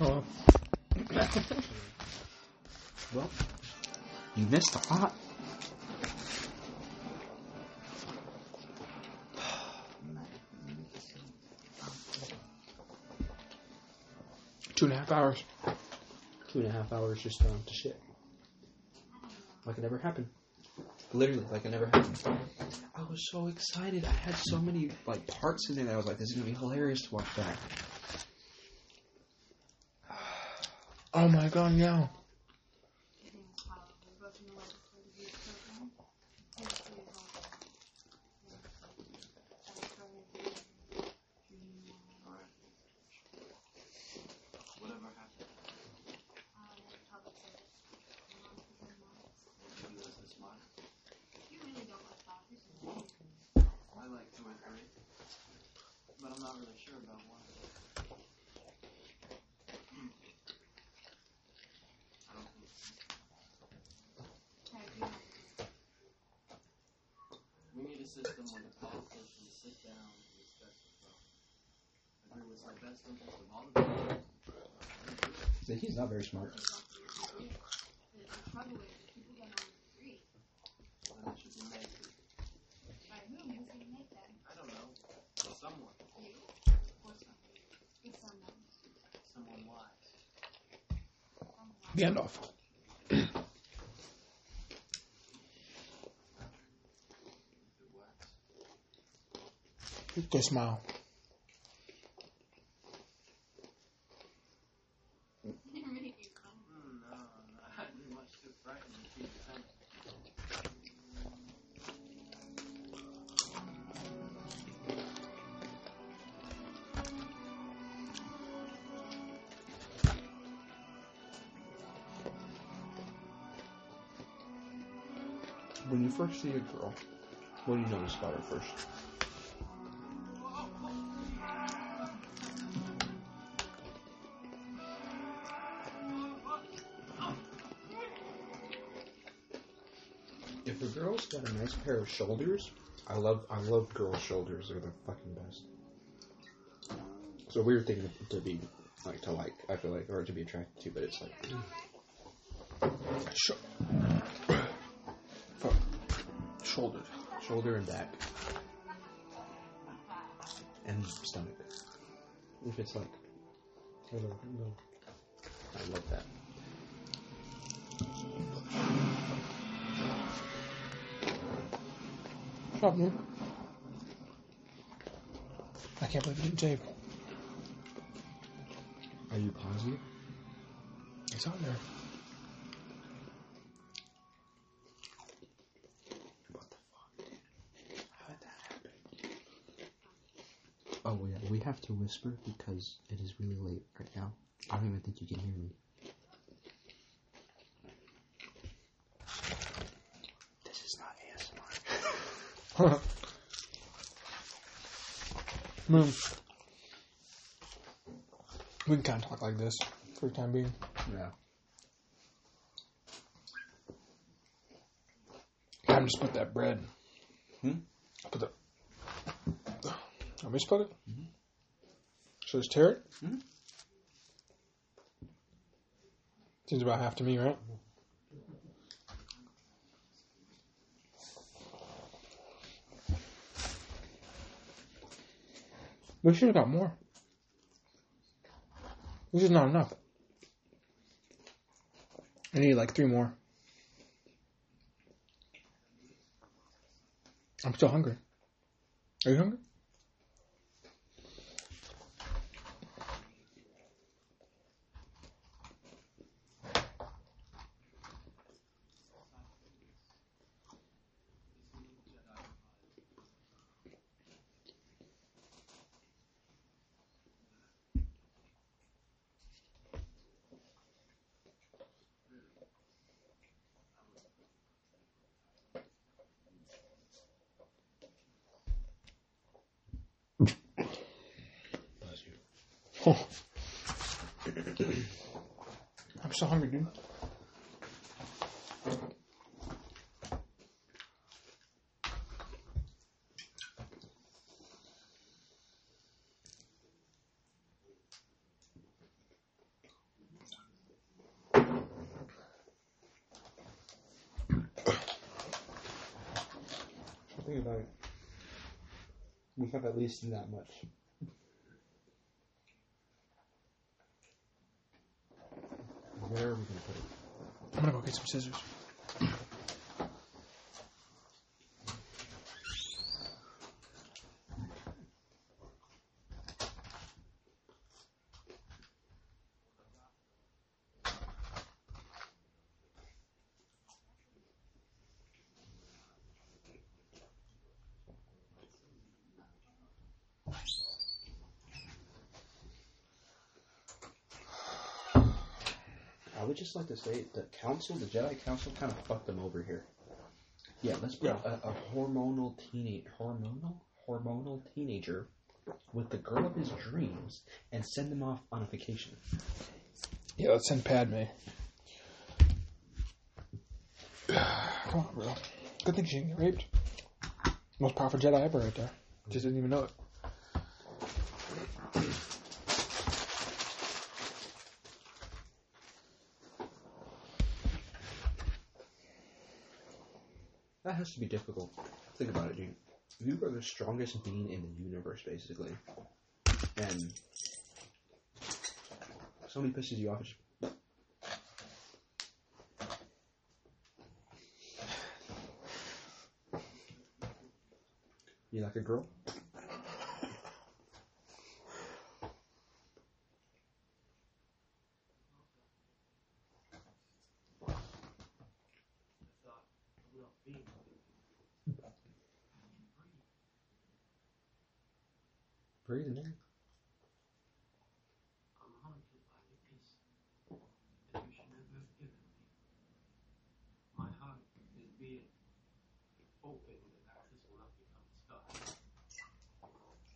Oh, Well, you missed a lot. two and a half hours. Two and a half hours just um, to shit. Like it never happened. Literally, like it never happened. I was so excited. I had so many like parts in there that I was like, "This is gonna be hilarious to watch back." Oh my god, yeah. Whatever happened. He was this smart. I like two or three. But I'm not really sure about one. I don't think we need a system where the politicians sit down and discuss the problem. Agree what's the best interest of all the people. So he's not very smart. And it should be made. I don't know. Someone. Someone wise. Gandalf. Go smile. See a girl, what do you notice about her first? If a girl's got a nice pair of shoulders, I love I love girl shoulders. They're the fucking best. It's a weird thing to be like to like. I feel like, or to be attracted to, but it's like Sh- Fuck. Shouldered. shoulder and back and stomach. If it's like, I don't know. I love that. Up. I can't believe you didn't save. Are you positive? It's on there. What the fuck? How did that happen? Oh yeah, we have to whisper because it is really late right now. I don't even think you can hear me. This is not ASMR. Moon. We can kind of talk like this for the time being. Yeah. Time to split that bread. Hmm? Put the. Want me to split it? So just tear it? Mhm. Seems about half to me, right? We should have got more. This is not enough. I need like three more. I'm still hungry. Are you hungry? I'm so hungry, dude. Think about it. We have at least that much. Gonna I would just like to say the council, the Jedi Council, kind of fucked them over here. Yeah, let's put Yeah. a, a hormonal teenage hormonal hormonal teenager with the girl of his dreams and send them off on a vacation. Yeah, let's send Padme. Come on, bro. Good thing she didn't get raped. Most powerful Jedi ever, right there. Just didn't even know it. Has to be difficult. Think about it, dude. You are the strongest being in the universe, basically, and somebody pisses you off. You like a girl? Breathe in there. I'm haunted by the peace that you should never have given me. My heart is being opened that this will not sky.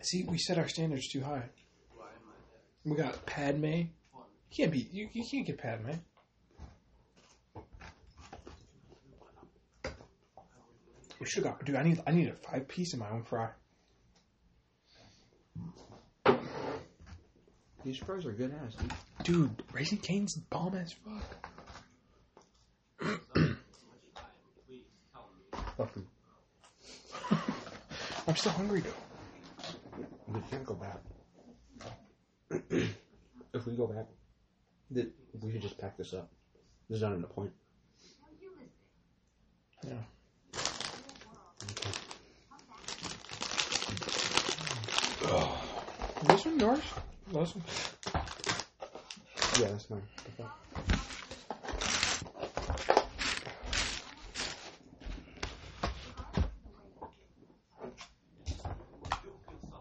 See, we set our standards too high. We got Padme. You can't be. You, you can't get Padme. We should have got. Dude, I need. I need a five piece of my own fry. These fries are good ass, dude. Dude, Raising Cane's bomb as fuck. Please tell me. Fuck you. I'm still hungry though. We can't go back. if we go back, th- we should just pack this up. There's not even a point. Yeah. Okay. This one yours? One. Yeah, that's mine. The fuck?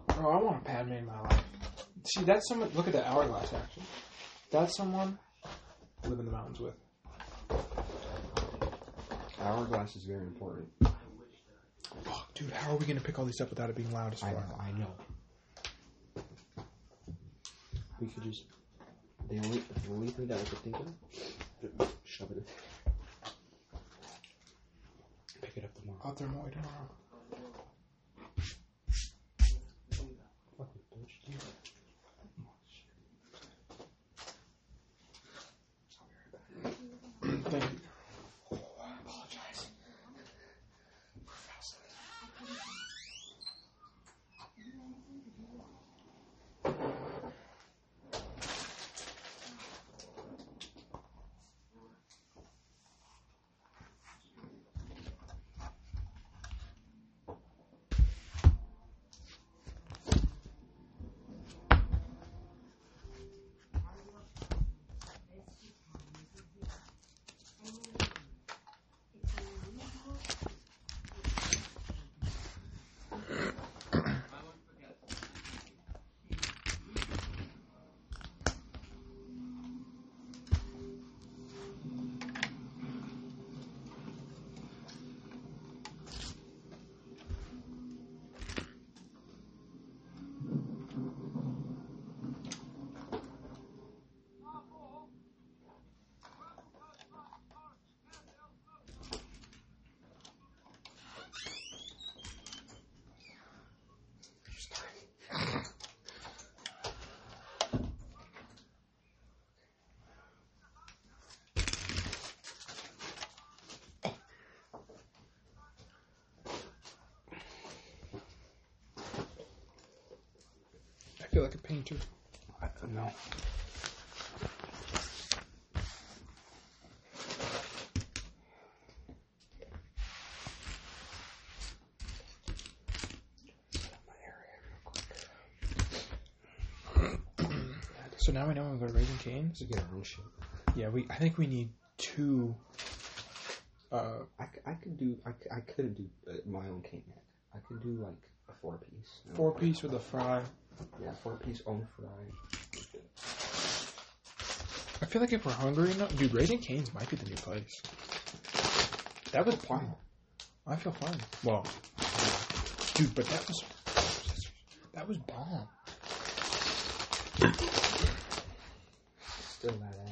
Bro, I want a Padme in my life. See, that's someone. Look at that hourglass action. That's someone I live in the mountains with. Hourglass is very important. Fuck, dude, how are we gonna pick all these up without it being loud as I fuck? know, I know. We could just. The only, the only thing that I could think of, shove it in. Pick it up tomorrow. I'll throw away tomorrow. Feel like a painter. I don't know. So now we know we go to Raising Cane's. To get our own shit. Yeah, we. I think we need two. Uh, I, c- I could do I, c- I could do uh, my own Caniac. I could do like a four piece. four piece with a fry. Yeah, four piece own fry. I feel like if we're hungry enough, dude, Raising Cane's might be the new place. That was fine. I feel fine. Well, dude, but that was that was bomb. Still that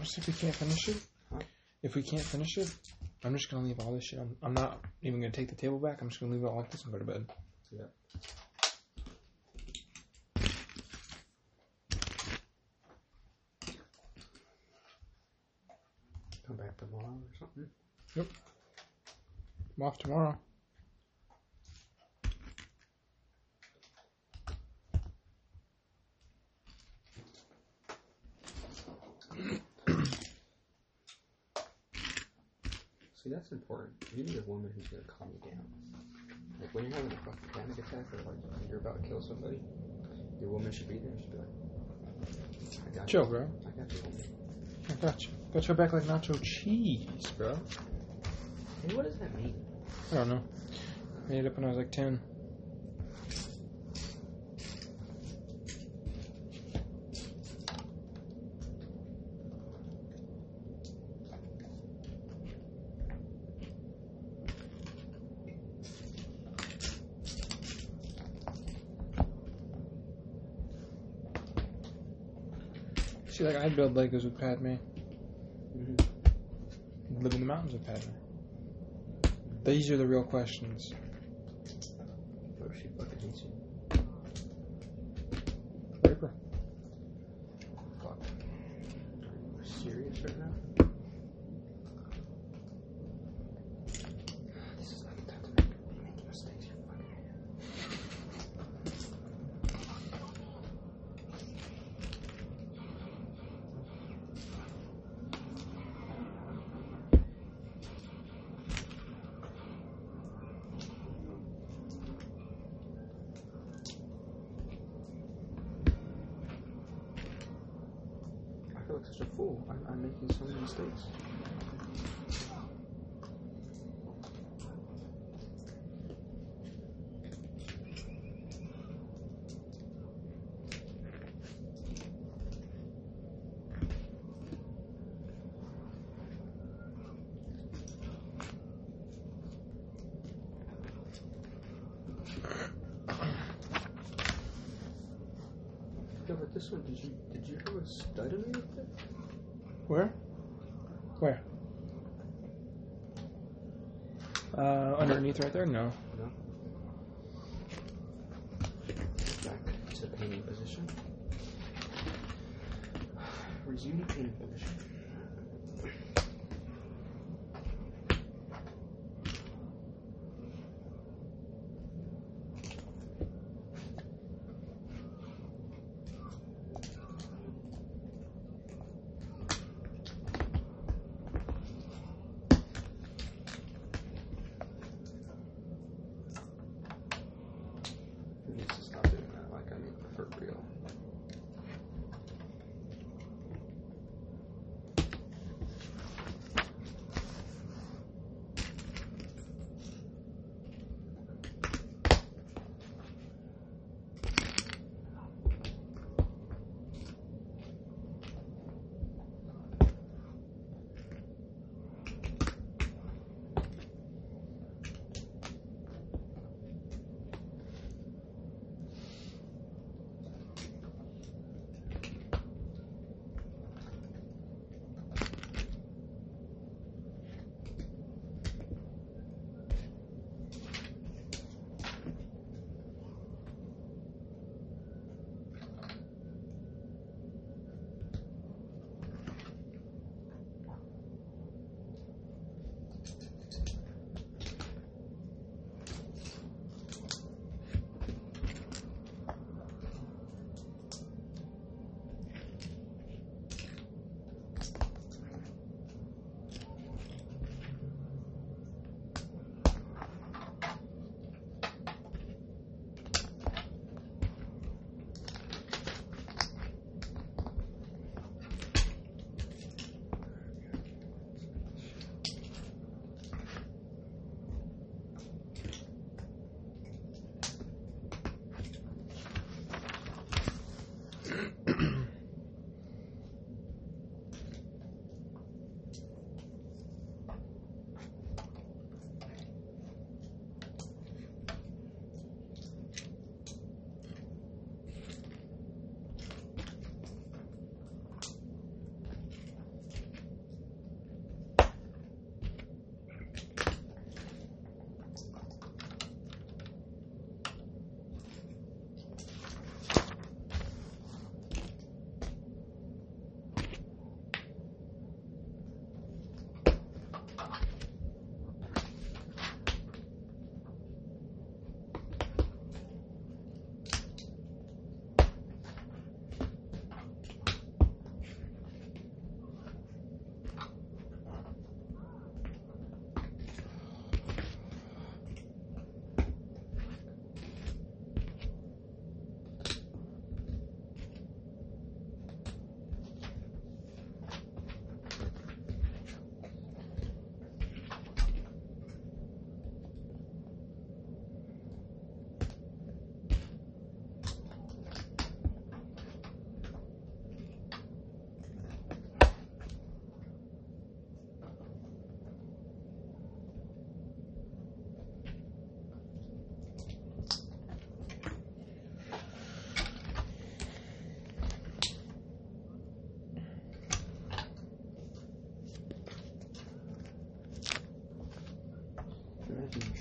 Honestly, if we can't finish it, if we can't finish it, I'm just gonna leave all this shit. I'm, I'm not even gonna take the table back. I'm just gonna leave it all like this and go to bed. Yeah. Come back tomorrow or something. I'm off tomorrow. See, that's important. You need a woman who's gonna calm you down. Like when you're having a fucking panic attack or like you're about to kill somebody, your woman should be there. She'd be like, "I got Chill, you. bro. I got you, woman." I got you. Got your back like nacho cheese, bro. Hey, what does that mean? I don't know. I Made it up when I was like ten. See, like I build Legos with Padme. Mm-hmm. Live in the mountains with Padme. These are the real questions. What if she fucking hates you? Rape her. Fuck. Are you serious right now? This is not the time to make, make mistakes, you fucking idiot. I feel like such a fool. I'm, I'm making so many mistakes. Yeah, but this one, did you did you have a stud in it? Where? Where? Uh, underneath right there? No. No. Back to painting position. Resume painting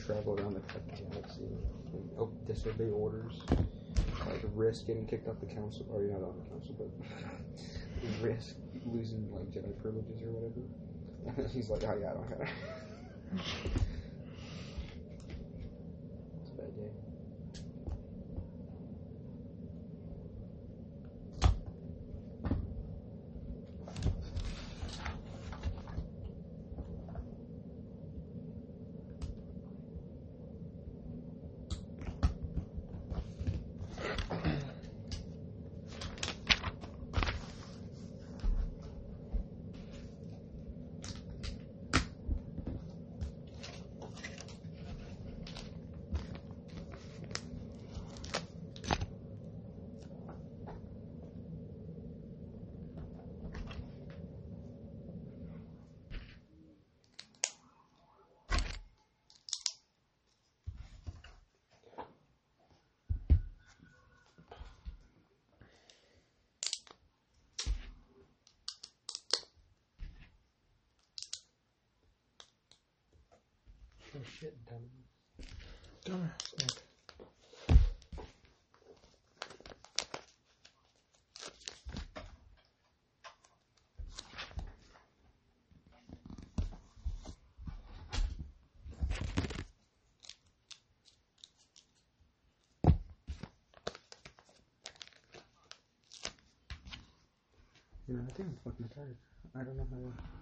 travel around the galaxy and oh, disobey orders, like risk getting kicked off the council, or you're not on the council, but risk losing like Jedi privileges or whatever. He's like, oh yeah, I don't care. it's a bad day. Oh shit, dumb. Dumbass. Nick. You know, I think I'm fucking tired. I don't know how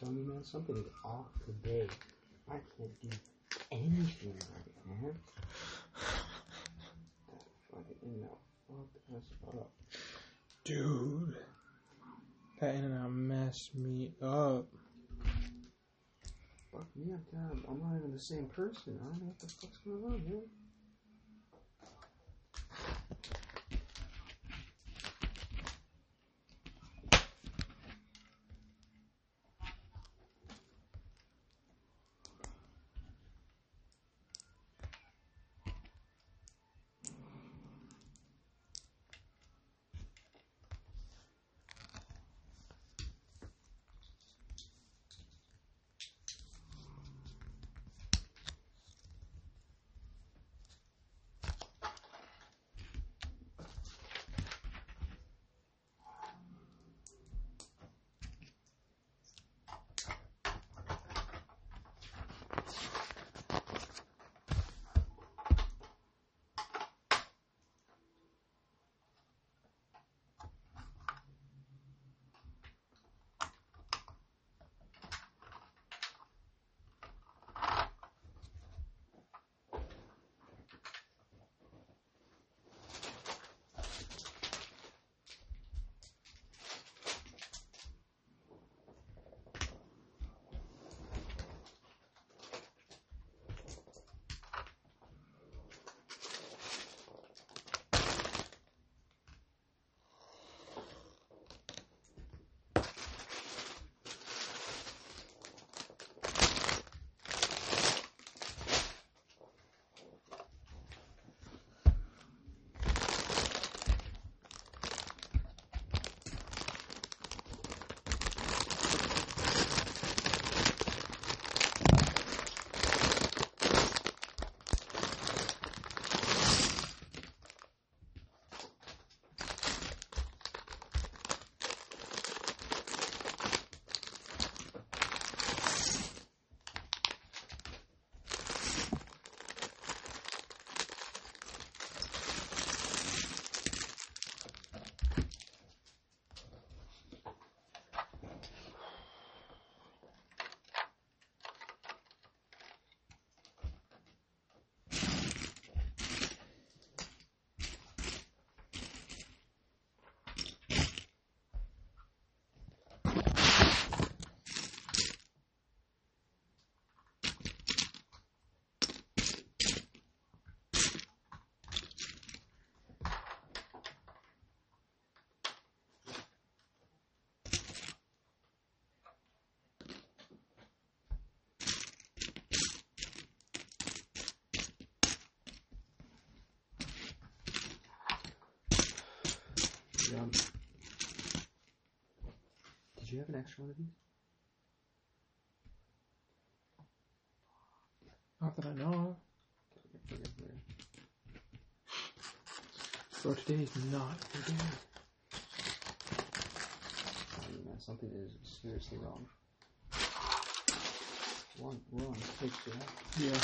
Tell me, man, something is off today. I can't do anything right, man. That fucking in-out fucked us up. Dude. That in and out messed me up. Fuck me up, God. I'm not even the same person. I don't know what the fuck's going on, Um, did you have an extra one of these? Not that I know of. Bro, today is not your day. Um, uh, something is seriously wrong. We're on, we're on page two. Yeah.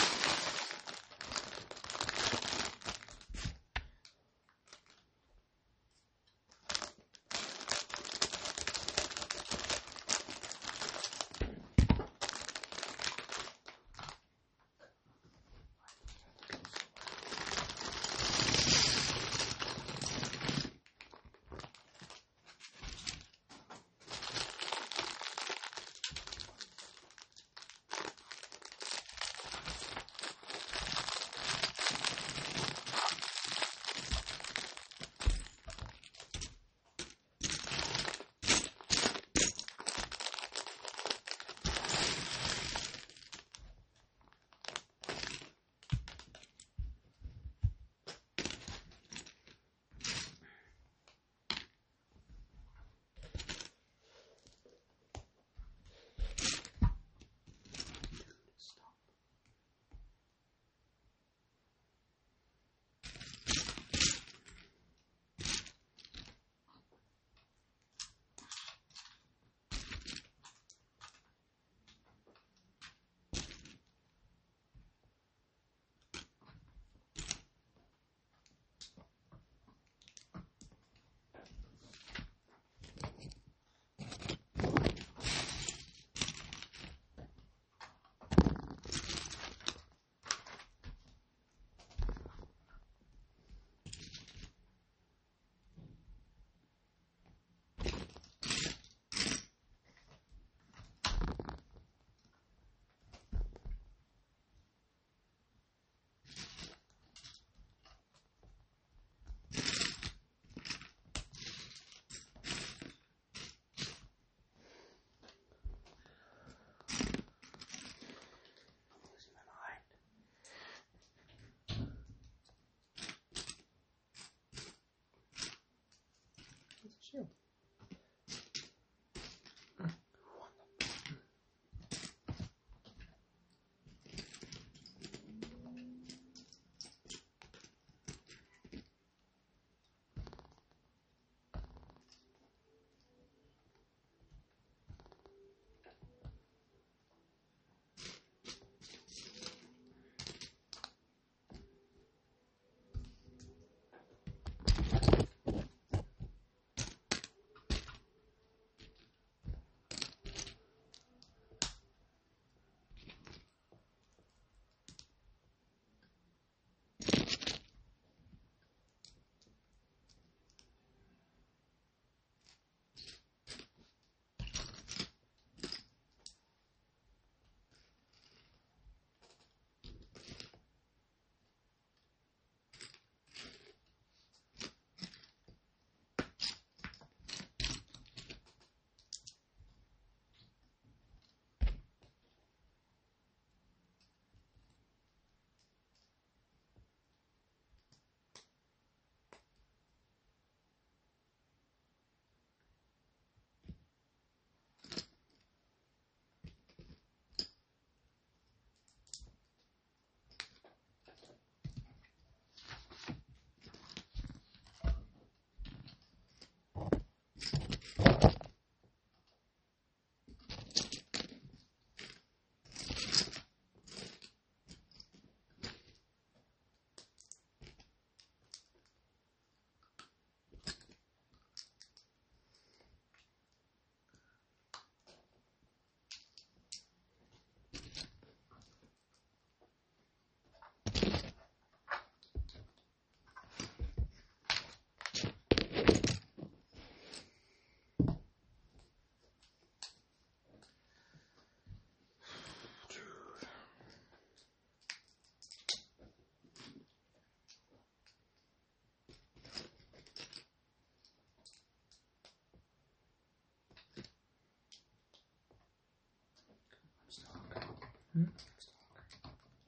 Mm-hmm.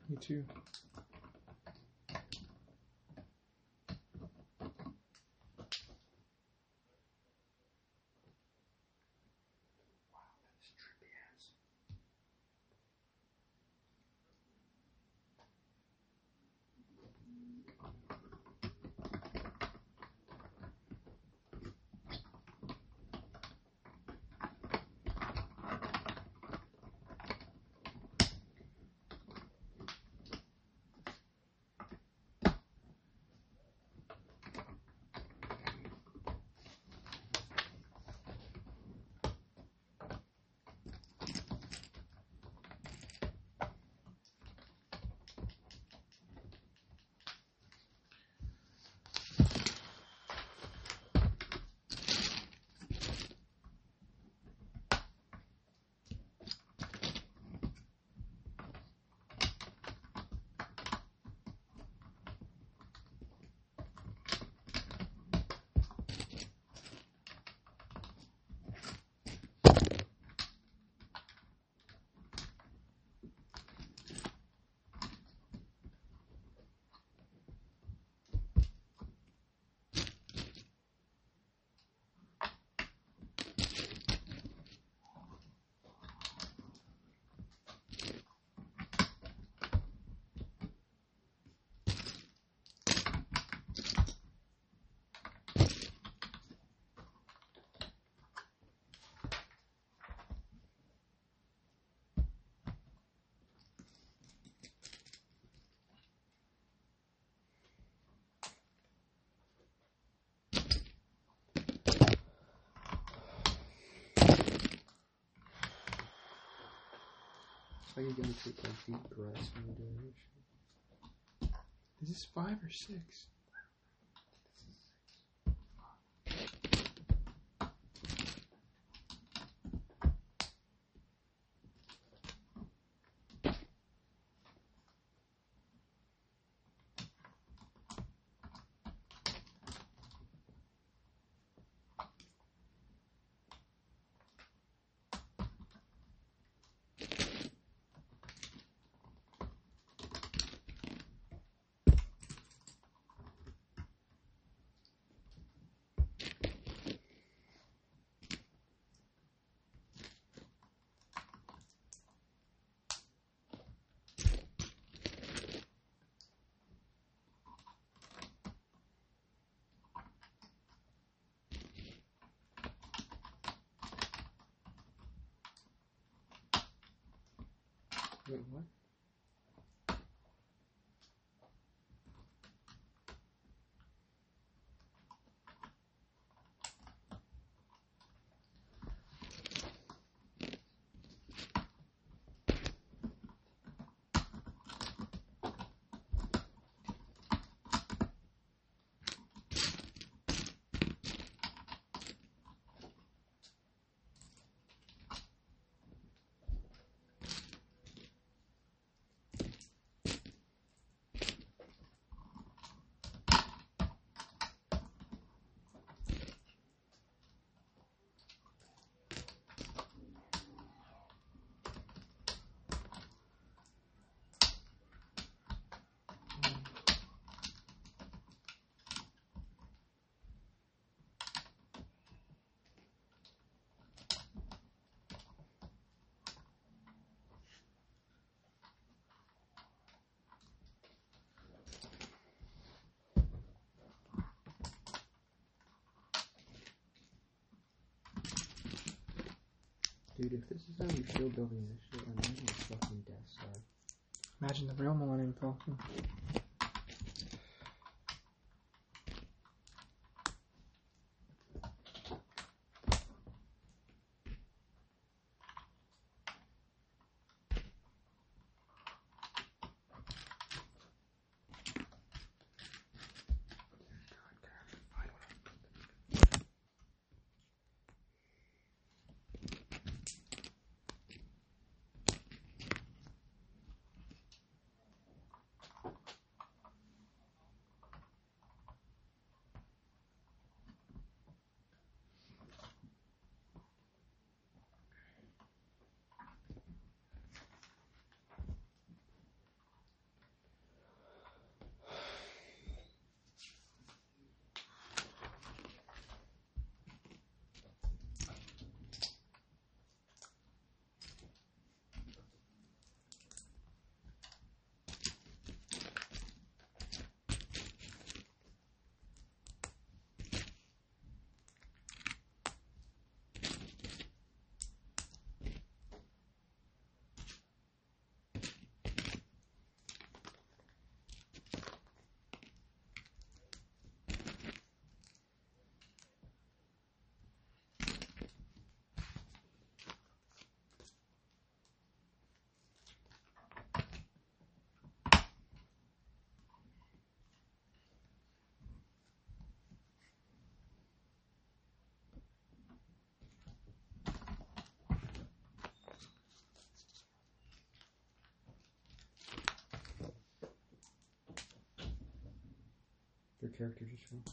Me too. How are you gonna take a deep breath when you're this? Is this five or six? Wait, what? Dude, if this is how you feel building this shit, imagine a fucking Death Star. Imagine the real Millennium Falcon. Your character just mean,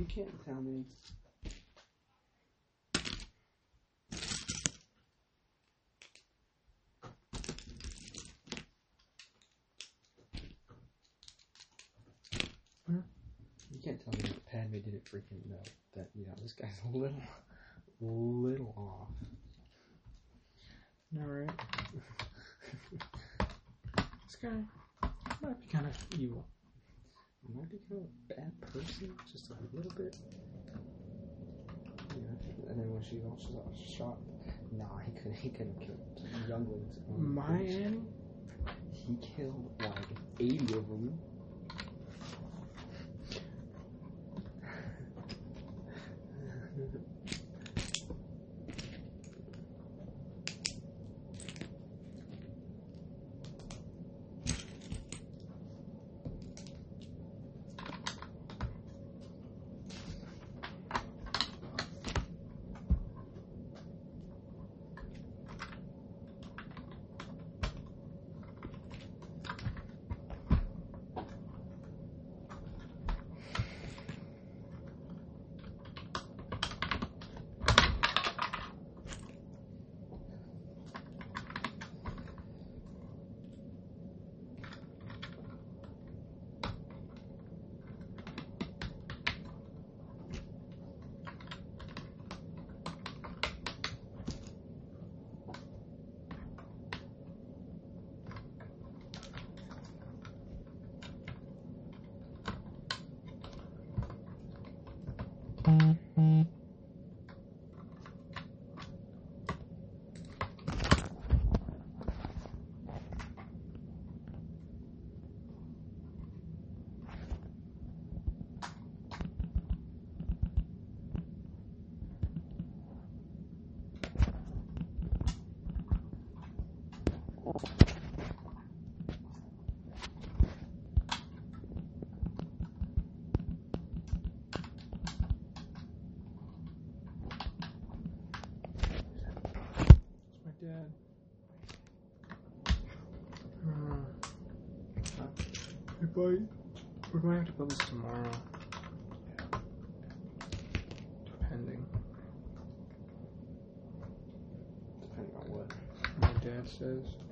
you can't tell me. You can't tell me that Padme didn't freaking know that, you know, this guy's a little, little off. No, right? this guy might be kind of evil. Might be kind of a bad person, just a little bit. Yeah, and then when she was shot, oh, nah, he could he could have killed younglings. on the My bridge. Annie? He killed like eighty of them. dad. Uh, hey. We're going to have to build this tomorrow. Yeah. Depending. Depending on what? My dad says.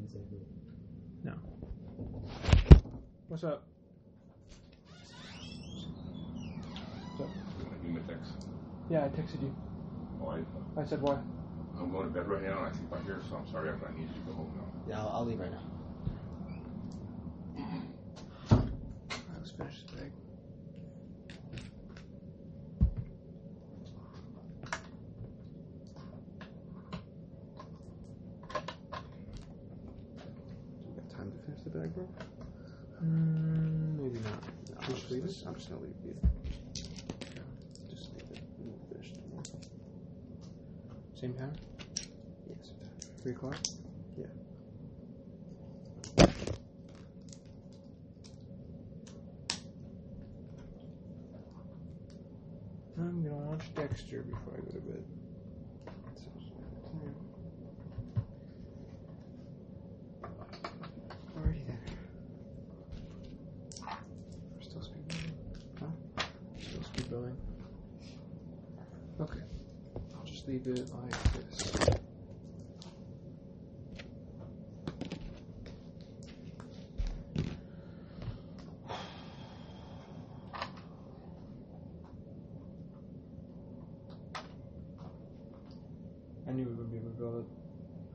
Didn't say who. No. What's up? What's up? You want to give me a text? Yeah, I texted you. Oh, I, I said what? I'm going to bed right now and I sleep out here, so I'm sorry if I need you to go home now. Yeah, I'll, I'll leave right now. Alright, let's finish this bag. You got time to finish the bag, bro? Mm, maybe not. No, Should we I'm just leave just, it? I'm just gonna leave it. Just leave it. We'll finish tomorrow. Same time? Yes. Three o'clock? Yeah. I'm gonna watch Dexter before I go to bed. Alrighty then. We're still speed building. Huh? Still speed building. Okay. I'll just leave it like this. I knew we would be able to build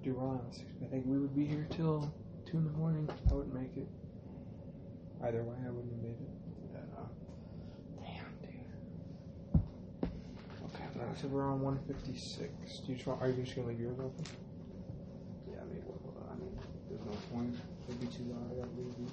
it. Do well on the six. I think we would be here till two in the morning. I wouldn't make it. Either way, I wouldn't have made it. Yeah. Damn, dude. Okay, well, so we're on 156. Do you want, are you just gonna leave yours open? Yeah, I mean, what, I mean, there's no point. It'd be too loud. I gotta leave you.